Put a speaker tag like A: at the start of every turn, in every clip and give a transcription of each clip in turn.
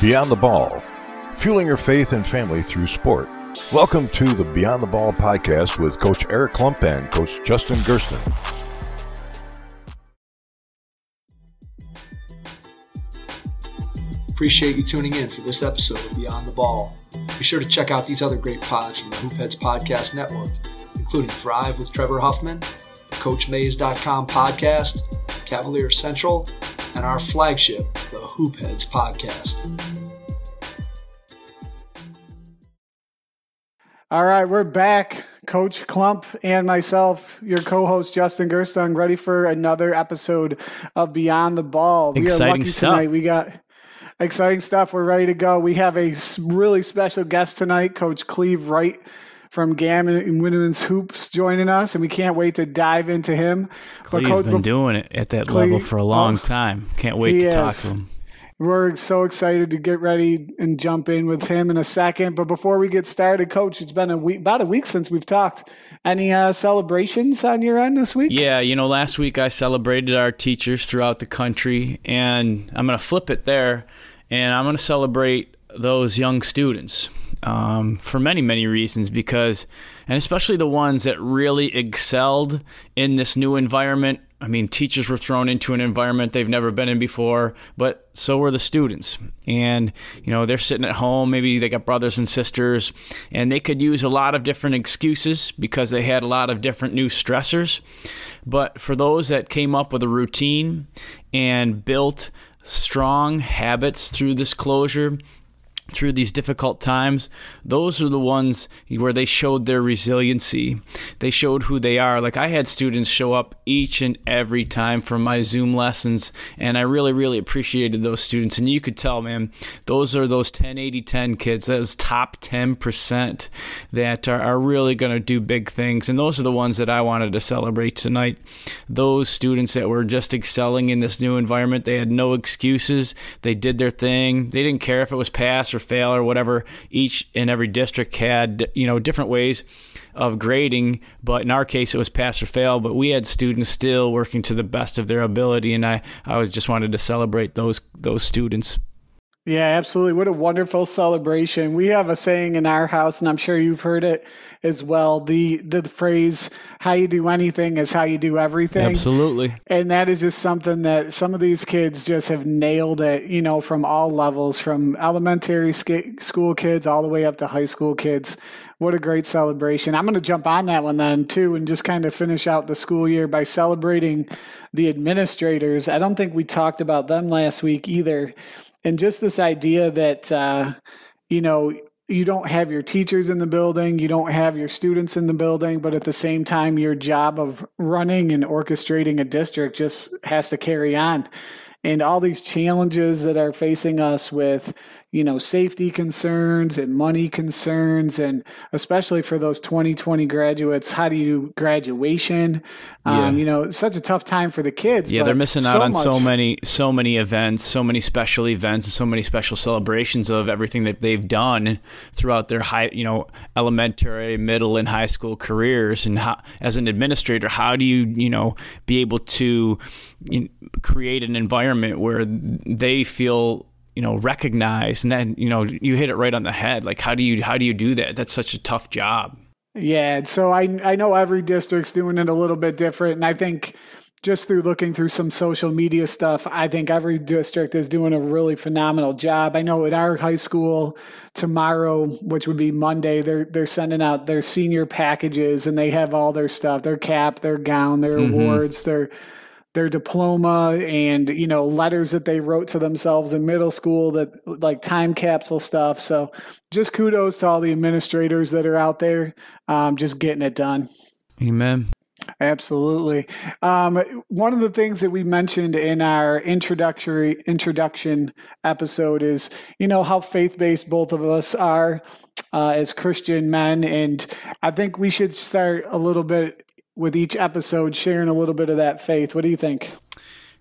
A: Beyond the Ball, fueling your faith and family through sport. Welcome to the Beyond the Ball podcast with Coach Eric Klump and Coach Justin Gersten.
B: Appreciate you tuning in for this episode of Beyond the Ball. Be sure to check out these other great pods from the Hoopheads Podcast Network, including Thrive with Trevor Huffman, the CoachMays.com podcast, Cavalier Central, and our flagship, the Hoopheads Podcast.
C: All right, we're back. Coach Klump and myself, your co-host Justin Gerstung, ready for another episode of Beyond the Ball.
D: Exciting
C: we are lucky
D: stuff.
C: tonight. We got exciting stuff. We're ready to go. We have a really special guest tonight, Coach Cleve Wright from Gannon Women's Hoops joining us, and we can't wait to dive into him.
D: Cleve's
C: Coach,
D: been doing it at that
C: Cleve-
D: level for a long
C: oh,
D: time. Can't wait to talk to him.
C: We're so excited to get ready and jump in with him in a second. But before we get started, Coach, it's been a week, about a week since we've talked. Any uh, celebrations on your end this week?
D: Yeah, you know, last week I celebrated our teachers throughout the country, and I'm going to flip it there, and I'm going to celebrate those young students um, for many, many reasons. Because, and especially the ones that really excelled in this new environment. I mean, teachers were thrown into an environment they've never been in before, but so were the students. And, you know, they're sitting at home, maybe they got brothers and sisters, and they could use a lot of different excuses because they had a lot of different new stressors. But for those that came up with a routine and built strong habits through this closure, through these difficult times, those are the ones where they showed their resiliency. They showed who they are. Like I had students show up each and every time for my Zoom lessons, and I really, really appreciated those students. And you could tell, man, those are those 10, 80, 10 kids, those top 10% that are, are really going to do big things. And those are the ones that I wanted to celebrate tonight. Those students that were just excelling in this new environment, they had no excuses. They did their thing. They didn't care if it was pass or fail or whatever. Each and every district had, you know, different ways of grading, but in our case it was pass or fail. But we had students still working to the best of their ability, and I, I was just wanted to celebrate those those students.
C: Yeah, absolutely. What a wonderful celebration. We have a saying in our house, and I'm sure you've heard it as well. The the phrase "How you do anything is how you do everything."
D: Absolutely.
C: And that is just something that some of these kids just have nailed it, you know, from all levels, from elementary school kids all the way up to high school kids. What a great celebration. I'm going to jump on that one then, too, and just kind of finish out the school year by celebrating the administrators. I don't think we talked about them last week either. And just this idea that, uh, you know, you don't have your teachers in the building, you don't have your students in the building, but at the same time, your job of running and orchestrating a district just has to carry on. And all these challenges that are facing us with, you know, safety concerns and money concerns, and especially for those 2020 graduates, how do you graduation? Um, you know, such a tough time for the kids.
D: Yeah, they're missing out
C: so
D: on so many so many events, so many special events, and so many special celebrations of everything that they've done throughout their high, you know, elementary, middle, and high school careers. And how, as an administrator, how do you, you know, be able to you know, create an environment where they feel you know recognize and then you know you hit it right on the head like how do you how do you do that that's such a tough job
C: Yeah, so I I know every district's doing it a little bit different, and I think just through looking through some social media stuff, I think every district is doing a really phenomenal job. I know at our high school tomorrow, which would be Monday, they're they're sending out their senior packages, and they have all their stuff, their cap, their gown, their
D: Mhm.
C: awards, their their diploma and you know letters that they wrote to themselves in middle school that like time capsule stuff. So just kudos to all the administrators that are out there um, just getting it done.
D: Amen.
C: Absolutely. Um, one of the things that we mentioned in our introductory introduction episode is you know how faith-based both of us are uh, as christian men. And i think we should start a little bit with each episode sharing a little bit of that faith what do you think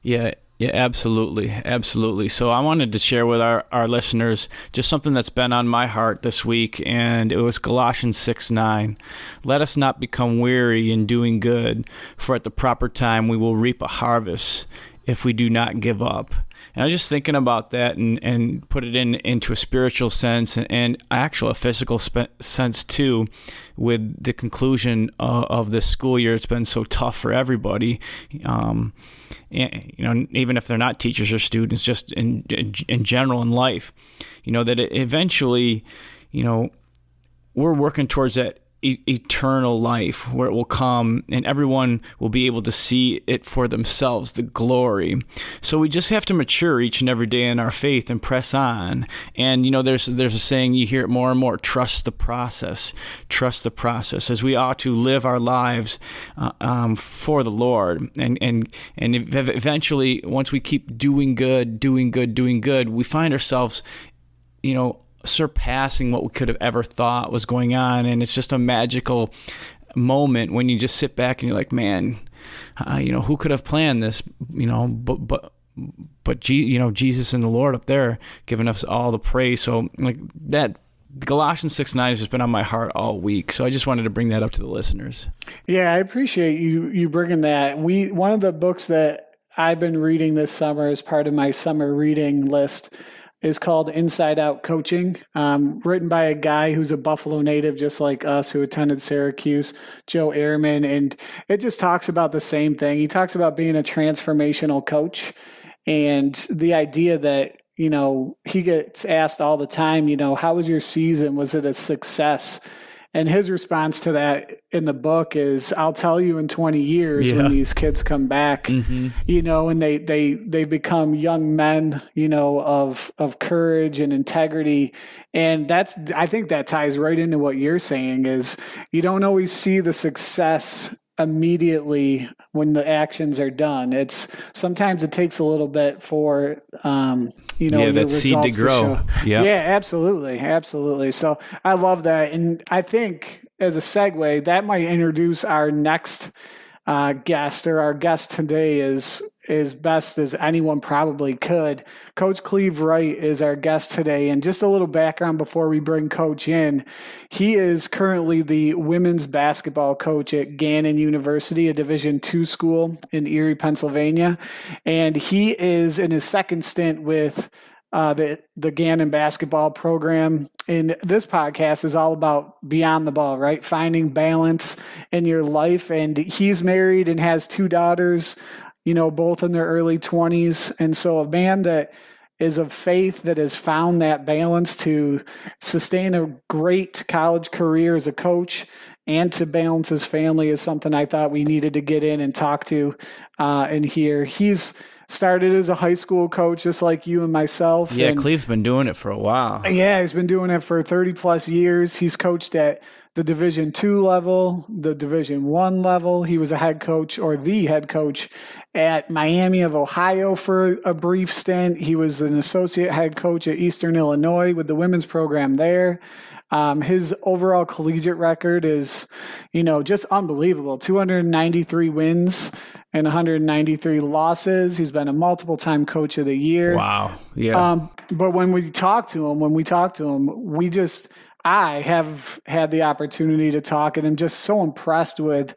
D: Yeah, yeah, absolutely, absolutely. So I wanted to share with our, our listeners just something that's been on my heart this week, and it was Colossians 6 9. Let us not become weary in doing good, for at the proper time we will reap a harvest if we do not give up. And I was just thinking about that and, and put it in into a spiritual sense and, actual a physical spe- sense too, with the conclusion of, of this school year. It's been so tough for everybody. Um, you know, even if they're not teachers or students, just in, in, in general in life, you know, that eventually, you know, we're working towards that e- eternal life where it will come and everyone will be able to see it for themselves, the glory. So we just have to mature each and every day in our faith and press on. And you know, there's there's a saying you hear it more and more: trust the process, trust the process, as we ought to live our lives uh, um, for the Lord. And and and eventually, once we keep doing good, doing good, doing good, we find ourselves, you know surpassing what we could have ever thought was going on. And it's just a magical moment when you just sit back and you're like, man, uh, you know, who could have planned this? You know, but but but G, you know, Jesus and the Lord up there giving us all the praise. So like that. Galatians 6 9 has just been on my heart all week. So I just wanted to bring that up to the listeners.
C: Yeah, I appreciate you you bringing that. We one of the books that I've been reading this summer as part of my summer reading list is called Inside Out Coaching, um, written by a guy who's a Buffalo native, just like us, who attended Syracuse, Joe Ehrmann. And it just talks about the same thing. He talks about being a transformational coach and the idea that, you know, he gets asked all the time, you know, how was your season? Was it a success? And his response to that in the book is, "I'll tell you in 20 years yeah. when these kids come back, mm-hmm. you know, and they they they become young men, you know, of of courage and integrity." And that's I think that ties right into what you're saying is you don't always see the success immediately when the actions are done. It's sometimes it takes a little bit for um, you know
D: yeah, that seed to grow.
C: To yeah, yeah, absolutely, absolutely. So I love that, and I think as a segue, that might introduce our next uh, guest or our guest today is as best as anyone probably could. Coach Cleve Wright is our guest today. And just a little background before we bring Coach in. He is currently the women's basketball coach at Gannon University, a Division two school in Erie, Pennsylvania. And he is in his second stint with uh, the the Gannon basketball program. And this podcast is all about beyond the ball, right? Finding balance in your life. And he's married and has two daughters you know, both in their early 20s. And so a man that is of faith that has found that balance to sustain a great college career as a coach and to balance his family is something I thought we needed to get in and talk to uh, and hear. He's started as a high school coach, just like you and myself.
D: Yeah,
C: and,
D: Cleve's been doing it for a while.
C: Yeah, he's been doing it for 30 plus years. He's coached at the division two level the division one level he was a head coach or the head coach at miami of ohio for a brief stint he was an associate head coach at eastern illinois with the women's program there um, his overall collegiate record is you know just unbelievable. 293 wins and 193 losses. He's been a multiple time coach of the year.
D: Wow. Yeah.
C: Um, but when we talk to him when we talk to him we just I have had the opportunity to talk and I'm just so impressed with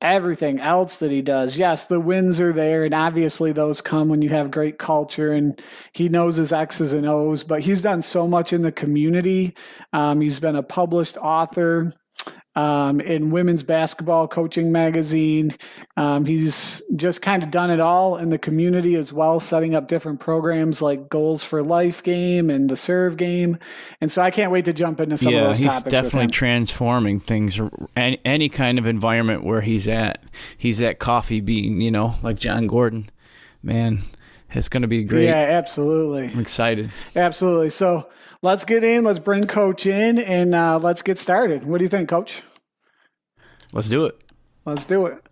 C: everything else that he does. Yes, the wins are there, and obviously those come when you have great culture and he knows his X's and O's, but he's done so much in the community. Um, he's been a published author um, in Women's Basketball Coaching Magazine. Um, he's just kind of done it all in the community as well, setting up different programs like Goals for Life game and the Serve game. And so I can't wait to jump into some
D: yeah,
C: of those
D: he's
C: topics.
D: definitely transforming things. Any, any kind of environment where he's at, he's at coffee bean, you know, like Jon Gordon. Man, it's going to be great.
C: Yeah, absolutely.
D: I'm excited.
C: Absolutely. So let's get in. Let's bring Coach in and uh, let's get started. What do you think, Coach?
D: Let's do it.
C: Let's do it.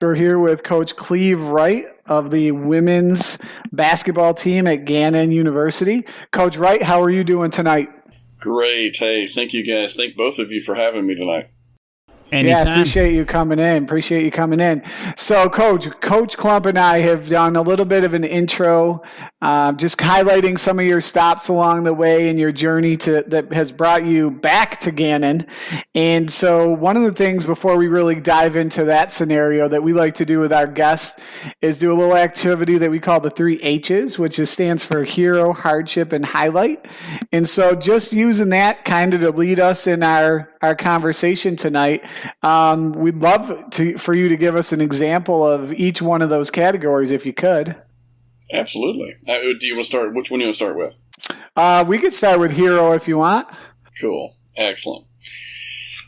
C: We're here with Coach Cleve Wright of the women's basketball team at Gannon University. Coach Wright, how are you doing tonight?
E: Great. Hey, thank you guys. Thank both of you for having me tonight.
D: Anytime.
C: Yeah, appreciate you coming in. Appreciate you coming in. So, Coach, Coach Klump and I have done a little bit of an intro, uh, just highlighting some of your stops along the way and your journey to that has brought you back to Gannon. And so, one of the things before we really dive into that scenario that we like to do with our guests is do a little activity that we call the three H's, which is, stands for hero, hardship, and highlight. And so, just using that kind of to lead us in our our conversation tonight. Um, we'd love to for you to give us an example of each one of those categories, if you could.
E: Absolutely. Uh, do you want to start? Which one do you want to start with?
C: Uh, we could start with hero if you want.
E: Cool. Excellent.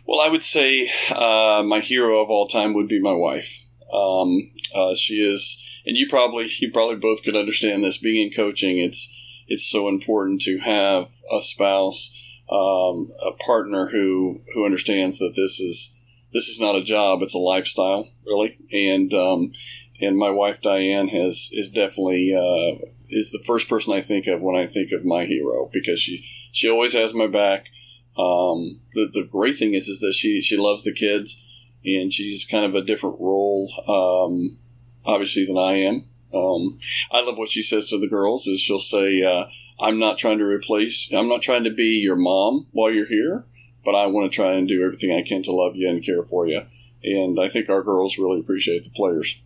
E: Well, I would say uh, my hero of all time would be my wife. Um, uh, she is, and you probably you probably both could understand this. Being in coaching, it's it's so important to have a spouse, um, a partner who who understands that this is this is not a job; it's a lifestyle, really. And um, and my wife Diane has is definitely uh, is the first person I think of when I think of my hero because she she always has my back. Um, the the great thing is is that she she loves the kids and she's kind of a different role, um, obviously than I am. Um, I love what she says to the girls is she'll say, uh, "I'm not trying to replace. I'm not trying to be your mom while you're here." But I want to try and do everything I can to love you and care for you. And I think our girls really appreciate the players.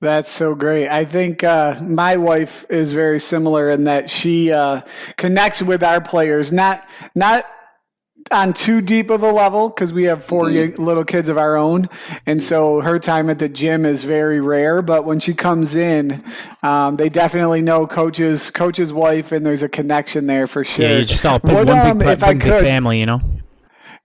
C: That's so great. I think uh, my wife is very similar in that she uh, connects with our players, not not on too deep of a level because we have 4 mm-hmm. little kids of our own, and so her time at the gym is very rare. But when she comes in, um, they definitely know coach's coach's wife, and there's a connection there for sure.
D: Yeah, you just all what, one um, big, if one I could, family, you know.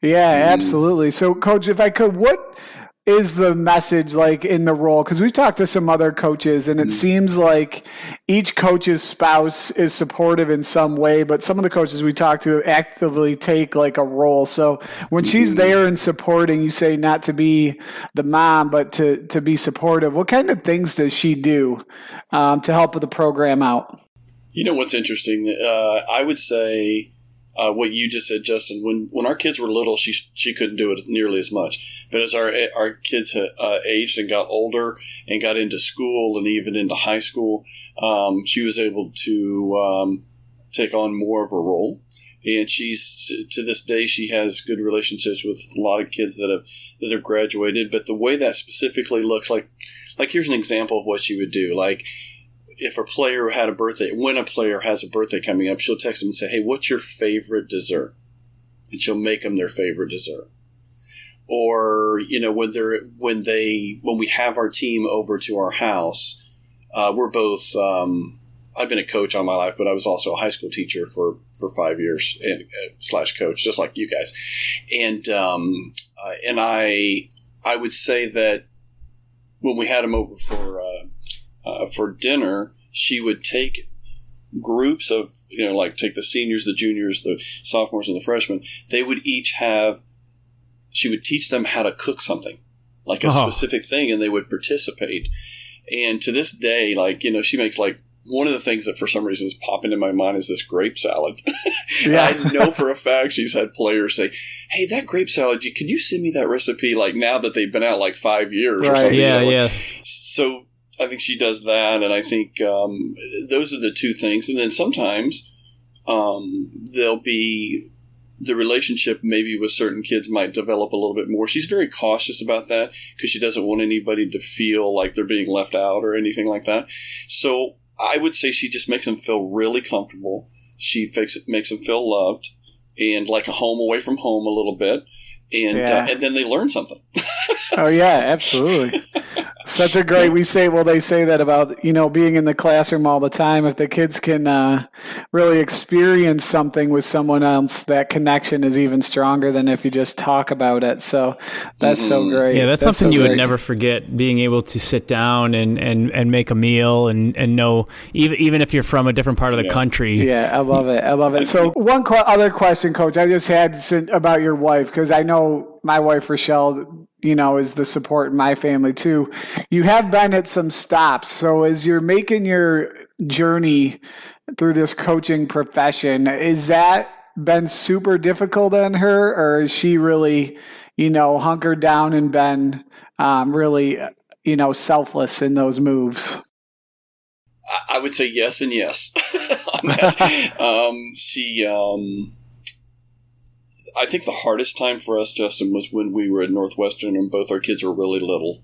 C: Yeah, absolutely. So, coach, if I could, what is the message like in the role? Because we've talked to some other coaches, and it mm. seems like each coach's spouse is supportive in some way, but some of the coaches we talk to actively take like a role. So when she's mm. there and supporting, you say not to be the mom, but to to be supportive. What kind of things does she do um, to help with the program out?
E: You know what's interesting? Uh, I would say uh, what you just said, Justin. When when our kids were little, she she couldn't do it nearly as much. But as our our kids uh, aged and got older and got into school and even into high school, um, she was able to um, take on more of a role. And she's to this day she has good relationships with a lot of kids that have that have graduated. But the way that specifically looks like, like here's an example of what she would do. Like if a player had a birthday, when a player has a birthday coming up, she'll text them and say, "Hey, what's your favorite dessert?" And she'll make them their favorite dessert. Or you know when they're when they when we have our team over to our house, uh, we're both. Um, I've been a coach all my life, but I was also a high school teacher for for five years and uh, slash coach, just like you guys. And um, uh, and I I would say that when we had them over for uh, for dinner, she would take groups of, you know, like take the seniors, the juniors, the sophomores, and the freshmen. They would each have, she would teach them how to cook something, like a uh-huh. specific thing, and they would participate. And to this day, like, you know, she makes like one of the things that for some reason is popping in my mind is this grape salad. yeah. I know for a fact she's had players say, "Hey, that grape salad, could you send me that recipe?" Like now that they've been out like five years right. or something.
D: Yeah, you know? yeah.
E: So I think she does that, and I think um, those are the two things. And then sometimes um, there'll be the relationship maybe with certain kids might develop a little bit more. She's very cautious about that because she doesn't want anybody to feel like they're being left out or anything like that. So I would say she just makes them feel really comfortable. She makes makes them feel loved and like a home away from home a little bit, and uh, yeah. uh, and then they learn something.
C: oh yeah, absolutely. Such a great. We say well, they say that about you know being in the classroom all the time. If the kids can uh, really experience something with someone else, that connection is even stronger than if you just talk about it. So that's mm-hmm. so great.
D: Yeah, that's, that's something so you great. would never forget. Being able to sit down and, and, and make a meal and, and know even even if you're from a different part of the
C: yeah.
D: country.
C: Yeah, I love it. I love it. So one qu- other question, Coach, I just had about your wife because I know my wife Rochelle you know, is the support in my family too. You have been at some stops. So as you're making your journey through this coaching profession, is that been super difficult on her or is she really, you know, hunkered down and been um, really, you know, selfless in those moves?
E: I would say yes and yes um, she, um, I think the hardest time for us, Justin, was when we were at Northwestern and both our kids were really little.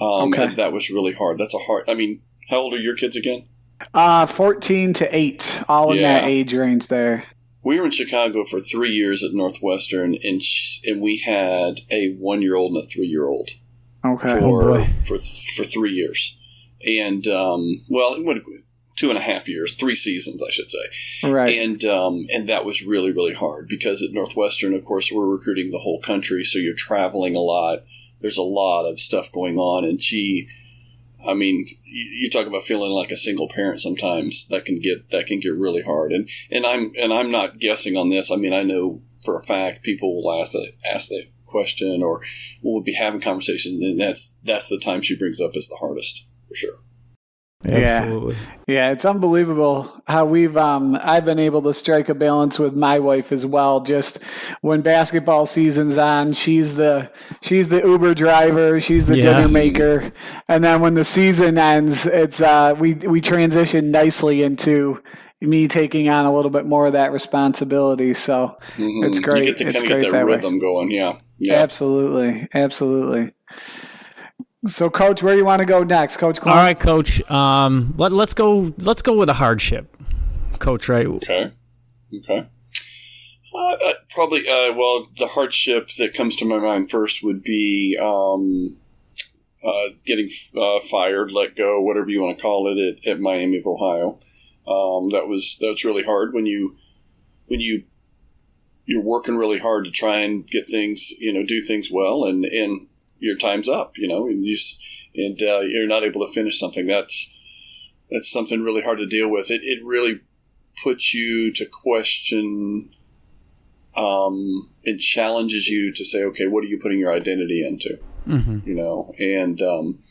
E: Um, okay. that was really hard. That's a hard. I mean, how old are your kids again?
C: Uh, 14 to 8, all in yeah. that age range there.
E: We were in Chicago for three years at Northwestern, and and we had a one year old and a three year old.
C: Okay.
E: For, oh for for three years, and um, well, two and a half years, three seasons, I should say.
C: Right.
E: And um, and that was really really hard because at Northwestern, of course, we're recruiting the whole country, so you're traveling a lot. There's a lot of stuff going on, and she I mean, you, talk about feeling like a single parent. Sometimes that can get that can get really hard. And and I'm and I'm not guessing on this. I mean, I know for a fact people will ask that ask that question or we'll be having conversation and that's that's the time she brings up as the hardest for sure.
C: Absolutely. Yeah. Yeah, it's unbelievable how we've um I've been able to strike a balance with my wife as well. Just when basketball season's on, she's the she's the Uber driver, she's the yeah. dinner maker. And then when the season ends, it's uh we we transition nicely into me taking on a little bit more of that responsibility. So mm-hmm. it's great. it's great that, that
E: rhythm way. going. Yeah. yeah.
C: Absolutely. Absolutely. So, coach, where do you want to go next, Coach?
D: All right, coach. Um, let let's go. Let's go with a hardship, coach. Right?
E: Okay. Okay. Uh, uh, probably. Uh, well, the hardship that comes to my mind first would be um, uh, getting uh, fired, let go, whatever you want to call it, at, at Miami of Ohio. Um, that was that's really hard when you when you you're working really hard to try and get things, you know, do things well, and and your time's up, you know, and you and uh, you're not able to finish something. That's that's something really hard to deal with. It it really puts you to question um, and challenges you to say, okay, what are you putting your identity into? Mm-hmm. You know, and um,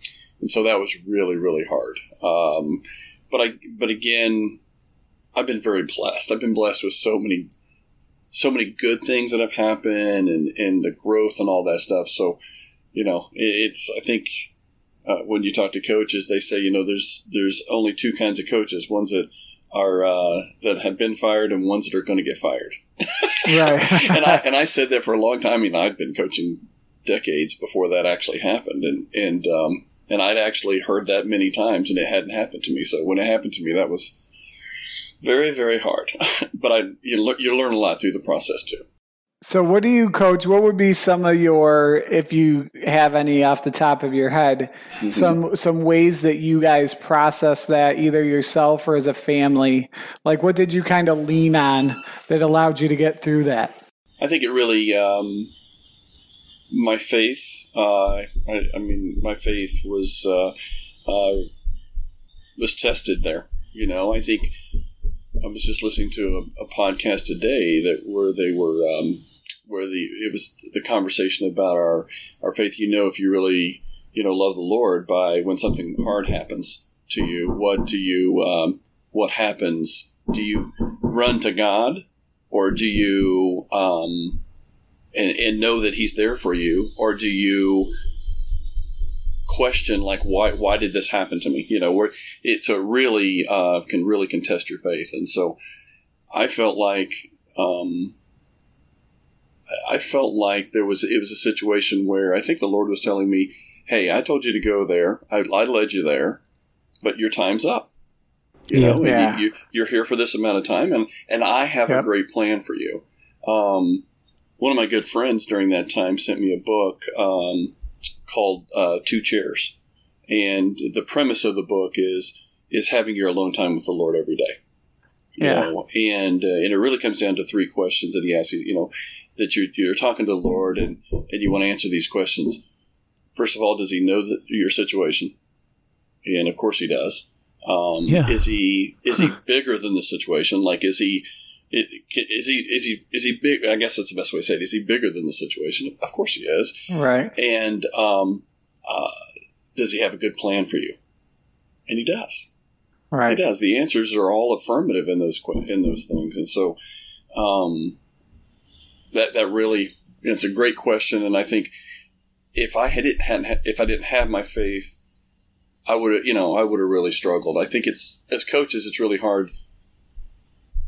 E: and so that was really really hard. Um, but I but again, I've been very blessed. I've been blessed with so many so many good things that have happened and and the growth and all that stuff. So you know, it's I think uh, when you talk to coaches, they say you know there's there's only two kinds of coaches: ones that are uh, that have been fired and ones that are going to get fired.
C: right.
E: and I and I said that for a long time. I mean, I'd been coaching decades before that actually happened, and and um, and I'd actually heard that many times, and it hadn't happened to me. So when it happened to me, that was very very hard. but I you, you learn a lot through the process too.
C: So, what do you coach? What would be some of your, if you have any off the top of your head, mm-hmm. some some ways that you guys process that either yourself or as a family? Like, what did you kind of lean on that allowed you to get through that?
E: I think it really, um, my faith. Uh, I, I, mean, my faith was uh, uh, was tested there. You know, I think I was just listening to a, a podcast today that where they were. Um, where the it was the conversation about our our faith. You know, if you really you know love the Lord by when something hard happens to you, what do you um, what happens? Do you run to God, or do you um, and and know that He's there for you, or do you question like why why did this happen to me? You know, where it's a really uh, can really contest your faith, and so I felt like. Um, I felt like there was it was a situation where I think the Lord was telling me, "Hey, I told you to go there. I, I led you there, but your time's up. You yeah, know, yeah. you, are here for this amount of time, and and I have yep. a great plan for you." Um, one of my good friends during that time sent me a book um, called uh, Two Chairs, and the premise of the book is is having your alone time with the Lord every day. You yeah. Know? And uh, and it really comes down to three questions that he asks you. You know, that you're, you're talking to the Lord and, and you want to answer these questions. First of all, does he know that your situation? And of course he does. Um, yeah. Is he is he bigger than the situation? Like, is he is he is he is he big? I guess that's the best way to say it. Is he bigger than the situation? Of course he is.
C: Right.
E: And um, uh, does he have a good plan for you? And he does.
C: Right.
E: He does. The answers are all affirmative in those in those things, and so um, that that really It's a great question, and I think if I had it hadn't if I didn't have my faith, I would have you know I would have really struggled. I think it's as coaches, it's really hard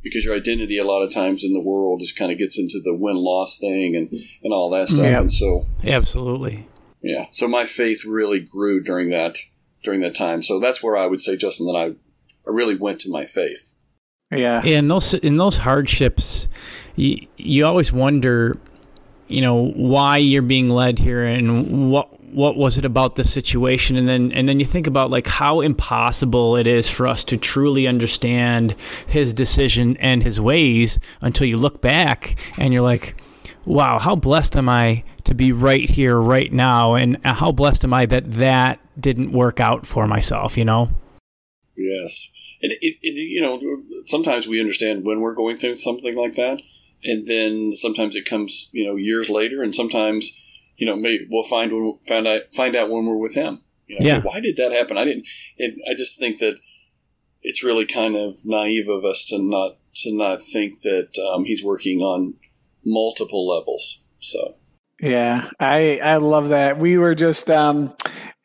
E: because your identity a lot of times in the world just kind of gets into the win loss thing and and all that stuff,
D: Yeah.
E: and so
D: Absolutely.
E: yeah, so my faith really grew during that during that time. So that's where I would say, Justin, that I I really went to my faith.
C: Yeah.
D: in those in those hardships, you you always wonder, you know, why you're being led here and what what was it about the situation? And then and then you think about like how impossible it is for us to truly understand his decision and his ways until you look back and you're like wow how blessed am i to be right here right now? And how blessed am i that that didn't work out for myself you know?
E: Yes, and it, it, you know sometimes we understand when we're going through something like that, and then sometimes it comes you know years later, and sometimes you know maybe we'll find when find out find out when we're with him. You know,
D: Yeah.
E: Why did that happen? I didn't. And I just think that it's really kind of naive of us to not to not think that um, he's working on multiple levels. So
C: Yeah, I I love that. We were just um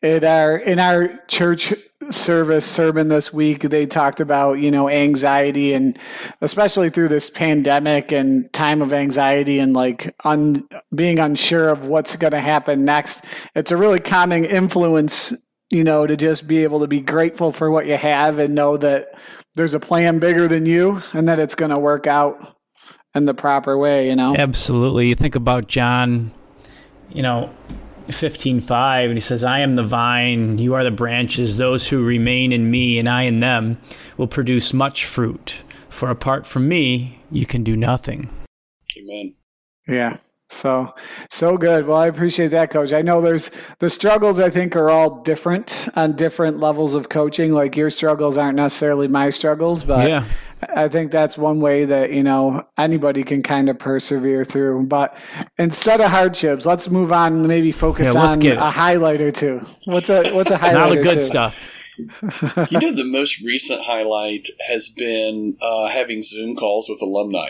C: at our in our church service sermon this week they talked about, you know, anxiety and especially through this pandemic and time of anxiety and like un, being unsure of what's going to happen next. It's a really calming influence, you know, to just be able to be grateful for what you have and know that there's a plan bigger than you and that it's going to work out in the proper way, you know.
D: Absolutely. You think about John, you know, 15:5 and he says, "I am the vine, you are the branches; those who remain in me and I in them will produce much fruit. For apart from me, you can do nothing."
E: Amen.
C: Yeah. So so good. Well, I appreciate that, coach. I know there's the struggles. I think are all different on different levels of coaching. Like your struggles aren't necessarily my struggles, but
D: yeah.
C: I think that's one way that you know anybody can kind of persevere through. But instead of hardships, let's move on. and Maybe focus
D: Yeah,
C: on a highlight or two. What's a what's a highlight?
D: Now the good
C: two?
D: stuff.
E: You know, the most recent highlight has been uh, having Zoom calls with alumni.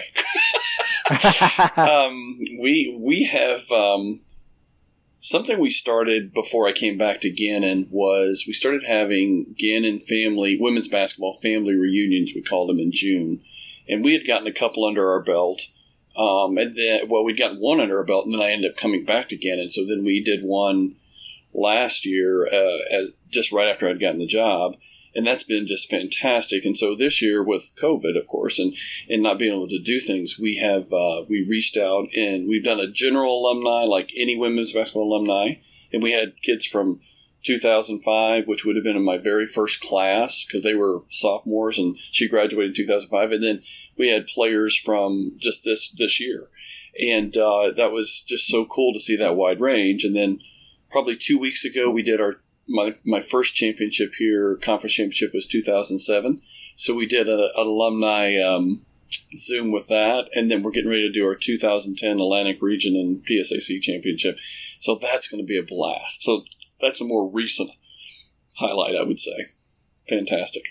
E: um, we we have um, something we started before I came back to Gannon was we started having Gannon family women's basketball family reunions. We called them in June, and we had gotten a couple under our belt. Um, and then, well, we'd gotten one under our belt, and then I ended up coming back to Gannon. So then we did one last year, uh, as, just right after I'd gotten the job, and that's been just fantastic. And so this year with COVID, of course, and and not being able to do things, we have uh, we reached out and we've done a general alumni like any women's basketball alumni, and we had kids from 2005, which would have been in my very first class because they were sophomores, and she graduated in 2005, and then we had players from just this this year, and uh, that was just so cool to see that wide range. And then probably two weeks ago, we did our my my first championship here, conference championship was 2007. So we did an alumni um, Zoom with that, and then we're getting ready to do our 2010 Atlantic Region and PSAC championship. So that's going to be a blast. So that's a more recent highlight, I would say. Fantastic.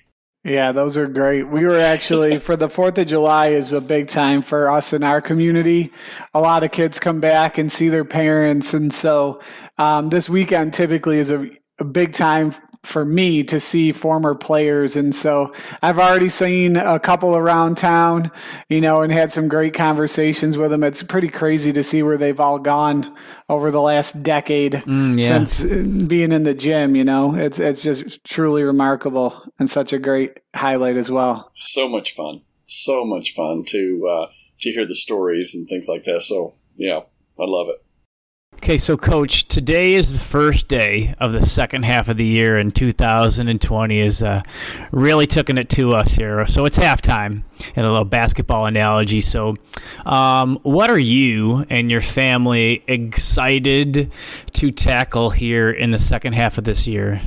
C: Yeah, those are great. We were actually for the 4th of July is a big time for us in our community. A lot of kids come back and see their parents. And so um, this weekend typically is a, a big time for me to see former players. And so I've already seen a couple around town, you know, and had some great conversations with them. It's pretty crazy to see where they've all gone over the last decade
D: Mm, yeah.
C: since uh, being in the gym, you know. It's it's just truly remarkable and such a great highlight as well.
E: So much fun. So much fun to uh, to hear the stories and things like that. So yeah, I love it.
D: Okay, so coach, today is the first day of the second half of the year, and 2020 is uh, really taking it to us here. So it's halftime, and a little basketball analogy. So, um, what are you and your family excited to tackle here in the second half of this year?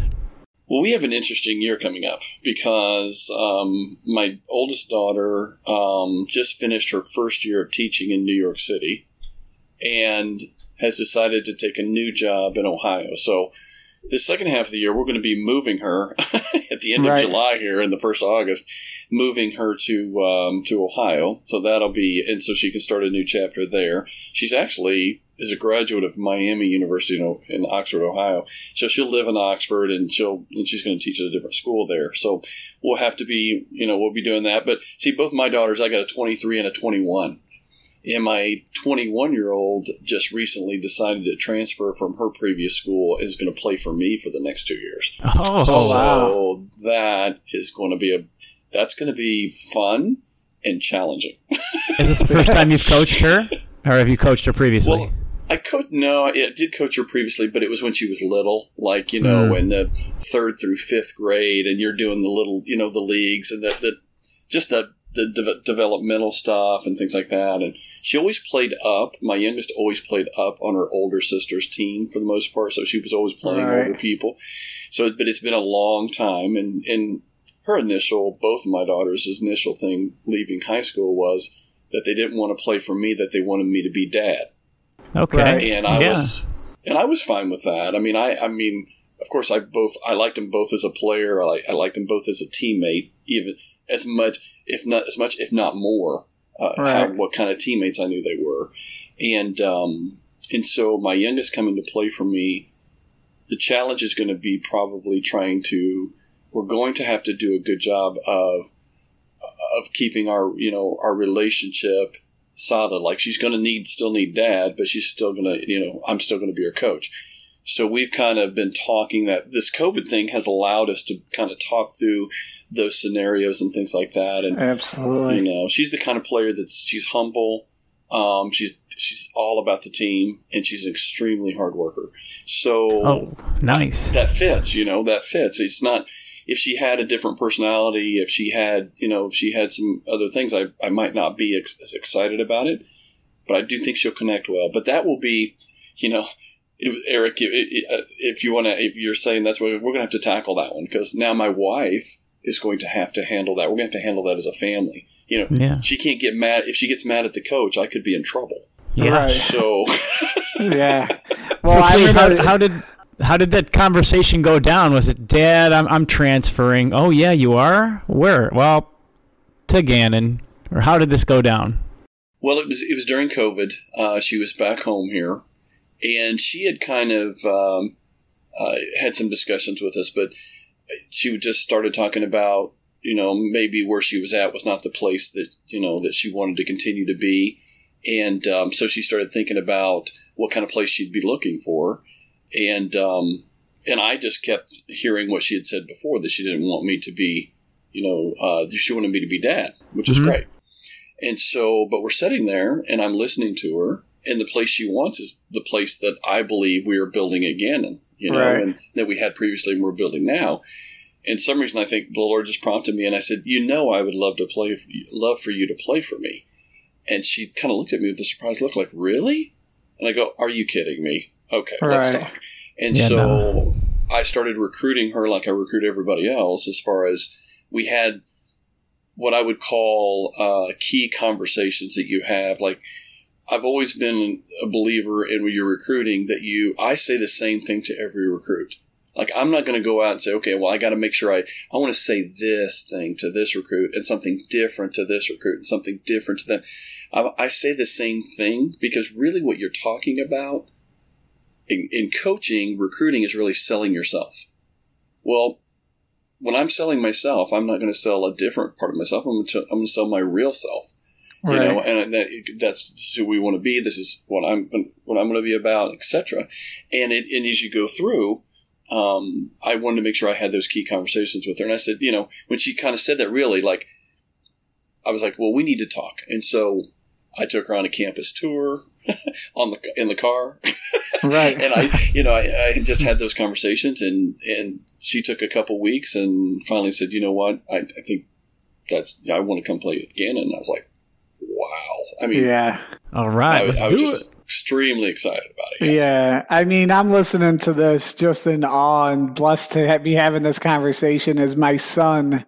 E: Well, we have an interesting year coming up because um, my oldest daughter um, just finished her first year of teaching in New York City and has decided to take a new job in Ohio. So, the second half of the year, we're going to be moving her at the end
C: Right.
E: of July here in the first of August, moving her to um, to Ohio. So that'll be, and so she can start a new chapter there. She's actually is a graduate of Miami University in, in Oxford, Ohio. So she'll live in Oxford, and she'll and she's going to teach at a different school there. So we'll have to be, you know, we'll be doing that. But see, both my daughters, I got a 23 and a 21. And my 21 year old just recently decided to transfer from her previous school is going to play for me for the next two years.
D: Oh,
E: so
C: wow.
E: that is going to be a that's going to be fun and challenging.
D: Is this the first time you've coached her, or have you coached her previously?
E: Well, I could no, I did coach her previously, but it was when she was little, like you know,
D: Mm.
E: in the third through fifth grade, and you're doing the little, you know, the leagues and the, the just the the de- developmental stuff and things like that. And she always played up. My youngest always played up on her older sister's team for the most part, so she was always playing
C: Right.
E: older people. So, but it's been a long time, and and her initial, both of my daughters' initial thing leaving high school was that they didn't want to play for me; that they wanted me to be dad
D: okay,
C: Right.
E: and I
D: Yeah.
E: was and I was fine with that. I mean, I I mean, of course, I both I liked them both as a player. I, I liked them both as a teammate, even as much, if not as much, if not more. Uh, how, what kind of teammates I knew they were, and um, and so my youngest coming to play for me, the challenge is going to be probably trying to. We're going to have to do a good job of of keeping our you know our relationship solid. Like she's going to need still need dad, but she's still going to you know I'm still going to be her coach. So we've kind of been talking that this COVID thing has allowed us to kind of talk through those scenarios and things like that. And
C: Absolutely.
E: you know, she's the kind of player that's she's humble. Um, she's she's all about the team, and she's an extremely hard worker. So
D: oh, nice.
E: that fits you know that fits it's not if she had a different personality if she had you know if she had some other things i, I might not be ex- as excited about it but i do think she'll connect well but that will be you know eric if, if you want to if you're saying that's what we're going to have to tackle that one because now my wife is going to have to handle that we're going to have to handle that as a family you know
D: Yeah,
E: she can't get mad if she gets mad at the coach i could be in trouble
D: yeah.
C: Right.
E: so
C: Yeah.
D: So,
C: Well, I
D: Cleve, how, how did how did that conversation go down? Was it, Dad? I'm I'm transferring. Oh yeah, you are. Where? Well, to Gannon. Or how did this go down?
E: Well, it was it was during COVID. Uh, she was back home here, and she had kind of um, uh, had some discussions with us, but she just started talking about you know maybe where she was at was not the place that you know that she wanted to continue to be, and um, so she started thinking about what kind of place she'd be looking for, and um, and I just kept hearing what she had said before that she didn't want me to be, you know, uh, she wanted me to be dad, which is
D: Mhm.
E: great. And so, but we're sitting there and I'm listening to her, and the place she wants is the place that I believe we are building at Gannon, you know,
C: Right.
E: and that we had previously and we're building now. And some reason I think the Lord just prompted me, and I said, "You know, I would love to play, love for you to play for me." And she kind of looked at me with a surprised look, like, "Really?" And I go, "Are you kidding me?" Okay, let's talk. And
D: Yeah,
E: so
D: no.
E: I started recruiting her like I recruit everybody else, as far as we had what I would call uh, key conversations that you have. Like I've always been a believer in when you're recruiting that you I say the same thing to every recruit. Like I'm not going to go out and say, okay, well I got to make sure I I want to say this thing to this recruit and something different to this recruit and something different to them. I, I say the same thing because really what you're talking about in, in coaching, recruiting is really selling yourself. Well, when I'm selling myself, I'm not going to sell a different part of myself. I'm going to, I'm going to sell my real self. You know, and that, that's who we want to be. This is what I'm what I'm going to be about, etc. And it and as you go through, um, I wanted to make sure I had those key conversations with her. And I said, you know, when she kind of said that, really, like, I was like, well, we need to talk. And so I took her on a campus tour on the in the car
C: right.
E: and I, you know, I, I just had those conversations, and and she took a couple weeks, and finally said, you know what, I, I think that's I want to come play again, and I was like, wow. I mean,
C: yeah.
D: All right,
E: I,
D: let's
E: I was
D: do
E: just
D: it.
E: Extremely excited about it.
C: Yeah, I mean, I'm listening to this just in awe and blessed to be having this conversation as my son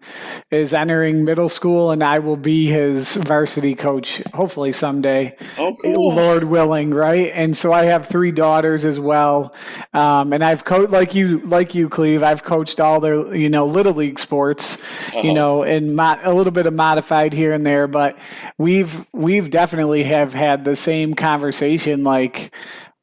C: is entering middle school and I will be his varsity coach, hopefully someday.
E: Oh, cool.
C: Lord willing, right? And so I have three daughters as well, um, and I've coached like you, like you, Cleve. I've coached all their, you know, little league sports,
E: Uh-huh.
C: you know, and mo- a little bit of modified here and there, but we've we've definitely have had the same conversation situation like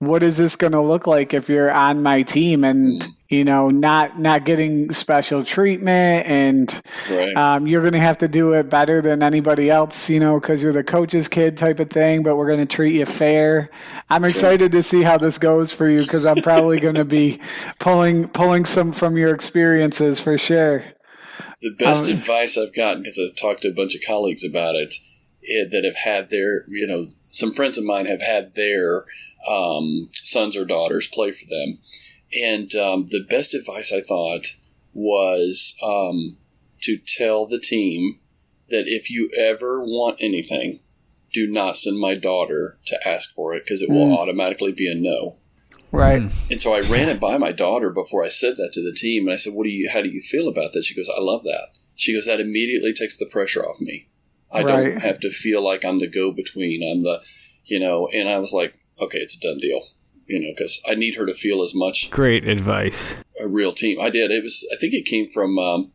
C: what is this going to look like if you're on my team and you know not not getting special treatment and
E: Right.
C: um, you're going to have to do it better than anybody else you know because you're the coach's kid type of thing but we're going to treat you fair. I'm excited to see how this goes for you because i'm probably going to be pulling pulling some from your experiences for sure.
E: The best
C: Um,
E: advice I've gotten, because I've talked to a bunch of colleagues about it, eh, that have had their, you know, some friends of mine have had their um, sons or daughters play for them. And um, the best advice I thought was um, to tell the team that if you ever want anything, do not send my daughter to ask for it because it will
C: Mm.
E: automatically be a no.
C: right
E: And so I ran it by my daughter before I said that to the team, and I said, "What do you? How do you feel about this?" She goes, "I love that." She goes, "That immediately takes the pressure off me. I
C: Right.
E: don't have to feel like I'm the go-between. I'm the, you know." And I was like, "Okay, it's a done deal." You know, because I need her to feel as much
D: Great advice.
E: a real team. I did. It was. I think it came from. Um,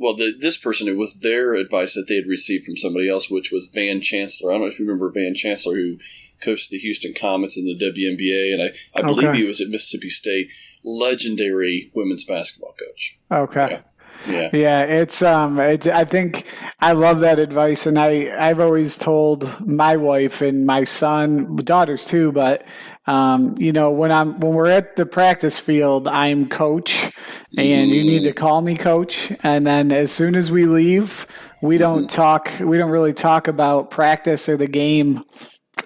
E: well, the, this person, it was their advice that they had received from somebody else, which was Van Chancellor. I don't know if you remember Van Chancellor, who coached the Houston Comets in the WNBA, and I, I believe
C: Okay.
E: he was at Mississippi State. Legendary women's basketball coach.
C: okay
E: Yeah.
C: Yeah, it's um, it's, I think I love that advice, and I I've always told my wife and my son, daughters too, but um, you know when I'm when we're at the practice field, I'm coach, and you need to call me coach, and then as soon as we leave, we don't talk, we don't really talk about practice or the game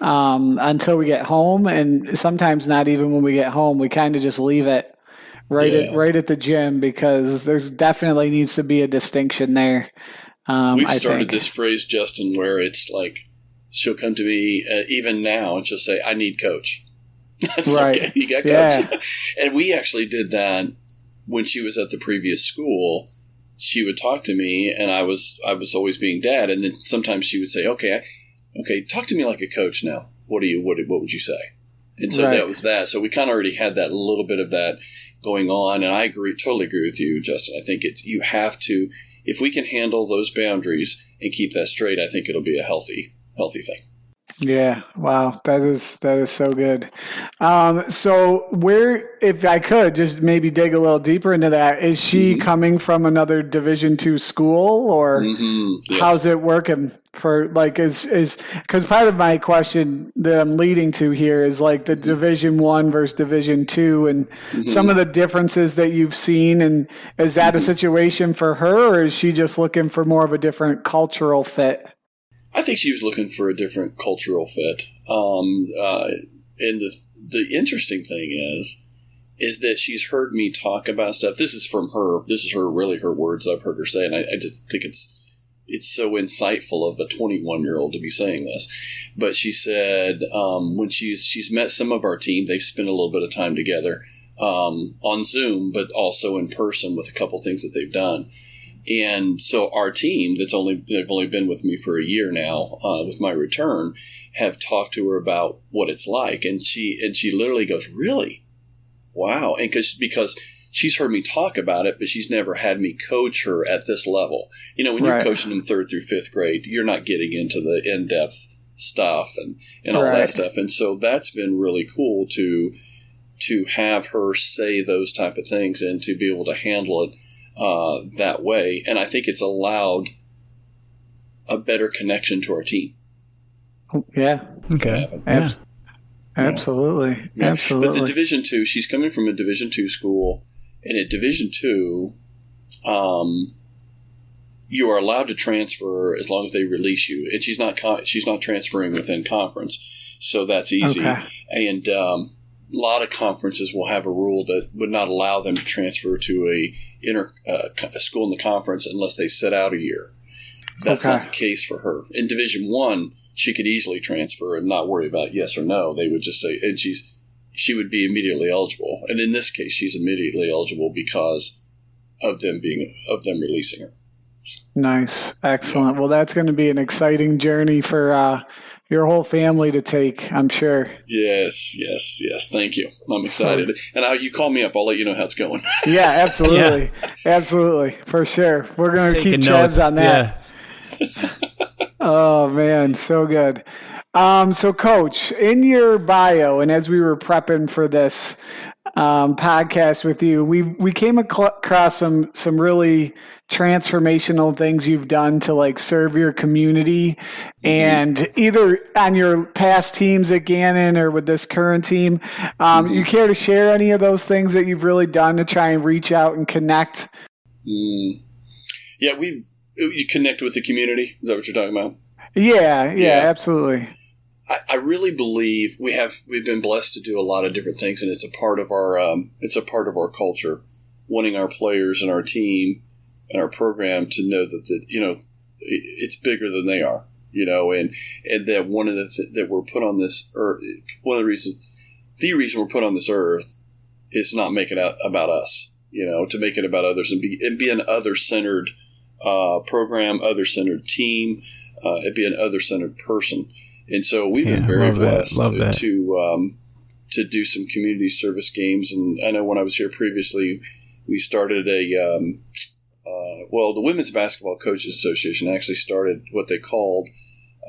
C: um, until we get home, and sometimes not even when we get home. We kind of just leave it right
E: Yeah.
C: at right at the gym because there's definitely needs to be a distinction there. Um,
E: We've
C: I
E: started
C: think.
E: this phrase, Justin, where it's like she'll come to me uh, even now and she'll say, "I need coach." That's
C: Right.
E: okay. You got coach. and we actually did that when she was at the previous school. She would talk to me, and I was I was always being dad, and then sometimes she would say, "Okay, I, okay, talk to me like a coach now. What do you what what would you say?" And so
C: Right.
E: that was that. So we kind of already had that little bit of that going on, and I agree, totally agree with you, Justin. I think it's you have to if we can handle those boundaries and keep that straight. I think it'll be a healthy healthy thing.
C: Yeah, wow, that is that is so good. Um, so where, if I could, just maybe dig a little deeper into that. Is she coming from another Division two school, or
E: hmm Yes.
C: how's it working for like is is because part of my question that I'm leading to here is like the Division one versus Division two, and some of the differences that you've seen. And is that a situation for her, or is she just looking for more of a different cultural fit?
E: I think she was looking for a different cultural fit. Um, uh, and the the interesting thing is, is that she's heard me talk about stuff. This is from her. This is her really her words. I've heard her say, and I, I just think it's it's so insightful of a 21 year old to be saying this. But she said um, when she's she's met some of our team, they've spent a little bit of time together um, on Zoom, but also in person with a couple things that they've done. And so our team that's only they've only been with me for a year now uh, with my return have talked to her about what it's like, and she and she literally goes, "Really, wow!" And because because she's heard me talk about it, but she's never had me coach her at this level. You know, when you're coaching them third through fifth grade, you're not getting into the in depth stuff and and all
C: Right.
E: that stuff, and so that's been really cool to to have her say those type of things and to be able to handle it uh, that way. And I think it's allowed a better connection to our team.
C: Yeah,
D: Okay.
E: happen.
D: Yeah.
C: Abs- absolutely,
E: But the. Division two, she's coming from a Division two school, and at Division two, um, you are allowed to transfer as long as they release you. And she's not con- she's not transferring within conference, so that's easy.
C: Okay.
E: And um, a lot of conferences will have a rule that would not allow them to transfer to a inter uh, a school in the conference unless they sit out a year. That's
C: Okay.
E: not the case for her. In Division One, she could easily transfer and not worry about yes or no. They would just say, and she's she would be immediately eligible. And in this case, she's immediately eligible because of them being of them releasing her.
C: Nice, excellent. Well, that's going to be an exciting journey for uh, your whole family to take. I'm sure.
E: Yes, yes, yes. Thank you. I'm excited. And how you call me up, I'll let you know how it's going.
C: Yeah, absolutely, absolutely, for sure. We're going to keep
D: Taking
C: tabs
D: notes.
C: on that. Oh man, so good. Um, so, Coach, in your bio, and as we were prepping for this um, podcast with you, we we came across some some really transformational things you've done to like serve your community, and mm-hmm. either on your past teams at Gannon or with this current team, um, mm-hmm. you care to share any of those things that you've really done to try and reach out and connect?
E: Mm. Yeah, we've you connect with the community. Is that what you're talking about?
C: Yeah, yeah, yeah. absolutely.
E: I, I, really believe we have we've been blessed to do a lot of different things, and it's a part of our um, it's a part of our culture. Wanting our players and our team and our program to know that the, you know it's bigger than they are, you know, and and that one of the th- that we're put on this earth, one of the reasons, the reason we're put on this earth is not make it about us, you know, to make it about others and be and be an other centered uh, program, other centered team, uh, and be an other centered person. And so we've yeah, been very blessed to to, um, to, do some community service games. And I know when I was here previously, we started a um, uh, well, the Women's Basketball Coaches Association actually started what they called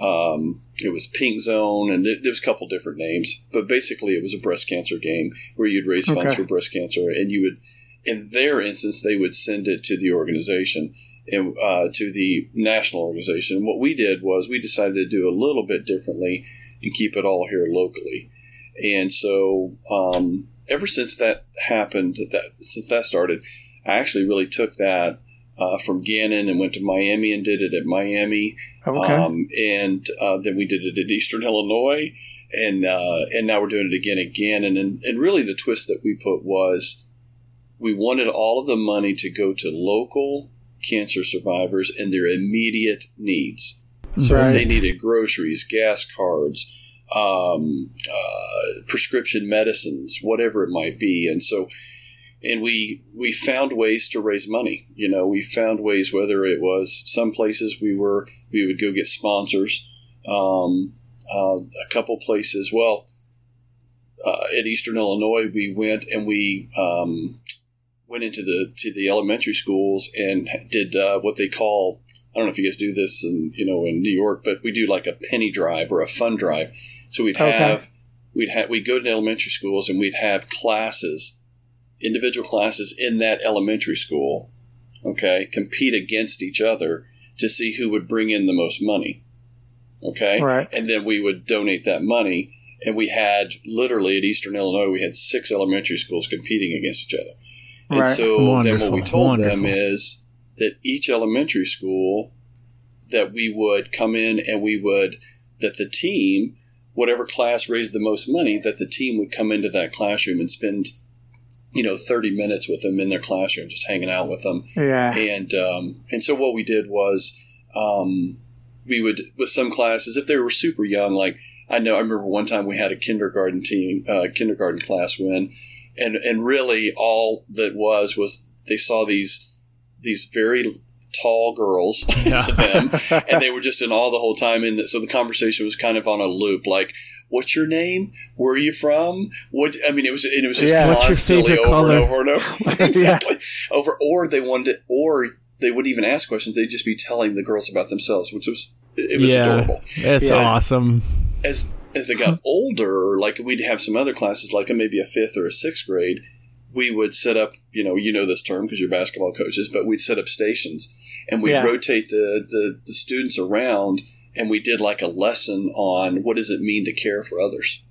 E: um, it was Pink Zone, and there, was a couple different names, but basically it was a breast cancer game where you'd raise funds okay. for breast cancer, and you would, in their instance, they would send it to the organization and uh, to the national organization. And what we did was we decided to do a little bit differently and keep it all here locally. And so, um, ever since that happened, that since that started, I actually really took that uh, from Gannon and went to Miami and did it at Miami. Okay. Um, and uh, then we did it at Eastern Illinois, and uh, and now we're doing it again at Gannon. And, and really, the twist that we put was we wanted all of the money to go to local cancer survivors and their immediate needs. So right. if they needed groceries, gas cards, um, uh, prescription medicines, whatever it might be, and so and we we found ways to raise money. You know, we found ways whether it was some places we were we would go get sponsors, um, uh, a couple places. Well, uh, at Eastern Illinois, we went and we um, went into the to the elementary schools and did uh, what they call I don't know if you guys do this in you know in New York, but we do like a penny drive or a fun drive. So we'd have okay. we'd have we'd go to elementary schools and we'd have classes, individual classes in that elementary school, okay, compete against each other to see who would bring in the most money. Okay,
C: right.
E: and then we would donate that money. And we had literally at Eastern Illinois, we had six elementary schools competing against each other. And right. so Wonderful. then what we told Wonderful. them is that each elementary school that we would come in and we would that the team whatever class raised the most money that the team would come into that classroom and spend you know 30 minutes with them in their classroom just hanging out with them
C: yeah
E: and um, and so what we did was um, we would with some classes if they were super young like i know i remember one time we had a kindergarten team uh, kindergarten class win and and really all that was was they saw these these very tall girls to them, and they were just in awe the whole time. And so the conversation was kind of on a loop, like. What's your name? Where are you from? What I mean, it was and it was just yeah, constantly over color? and over and over, exactly yeah. over. Or they wanted, or they wouldn't even ask questions; they'd just be telling the girls about themselves, which was it was
D: yeah,
E: adorable.
D: It's awesome.
E: As as they got older, like we'd have some other classes, like maybe a fifth or a sixth grade, we would set up, you know, you know this term because you're basketball coaches, but we'd set up stations and we'd yeah. rotate the, the, the students around and we did like a lesson on what does it mean to care for others.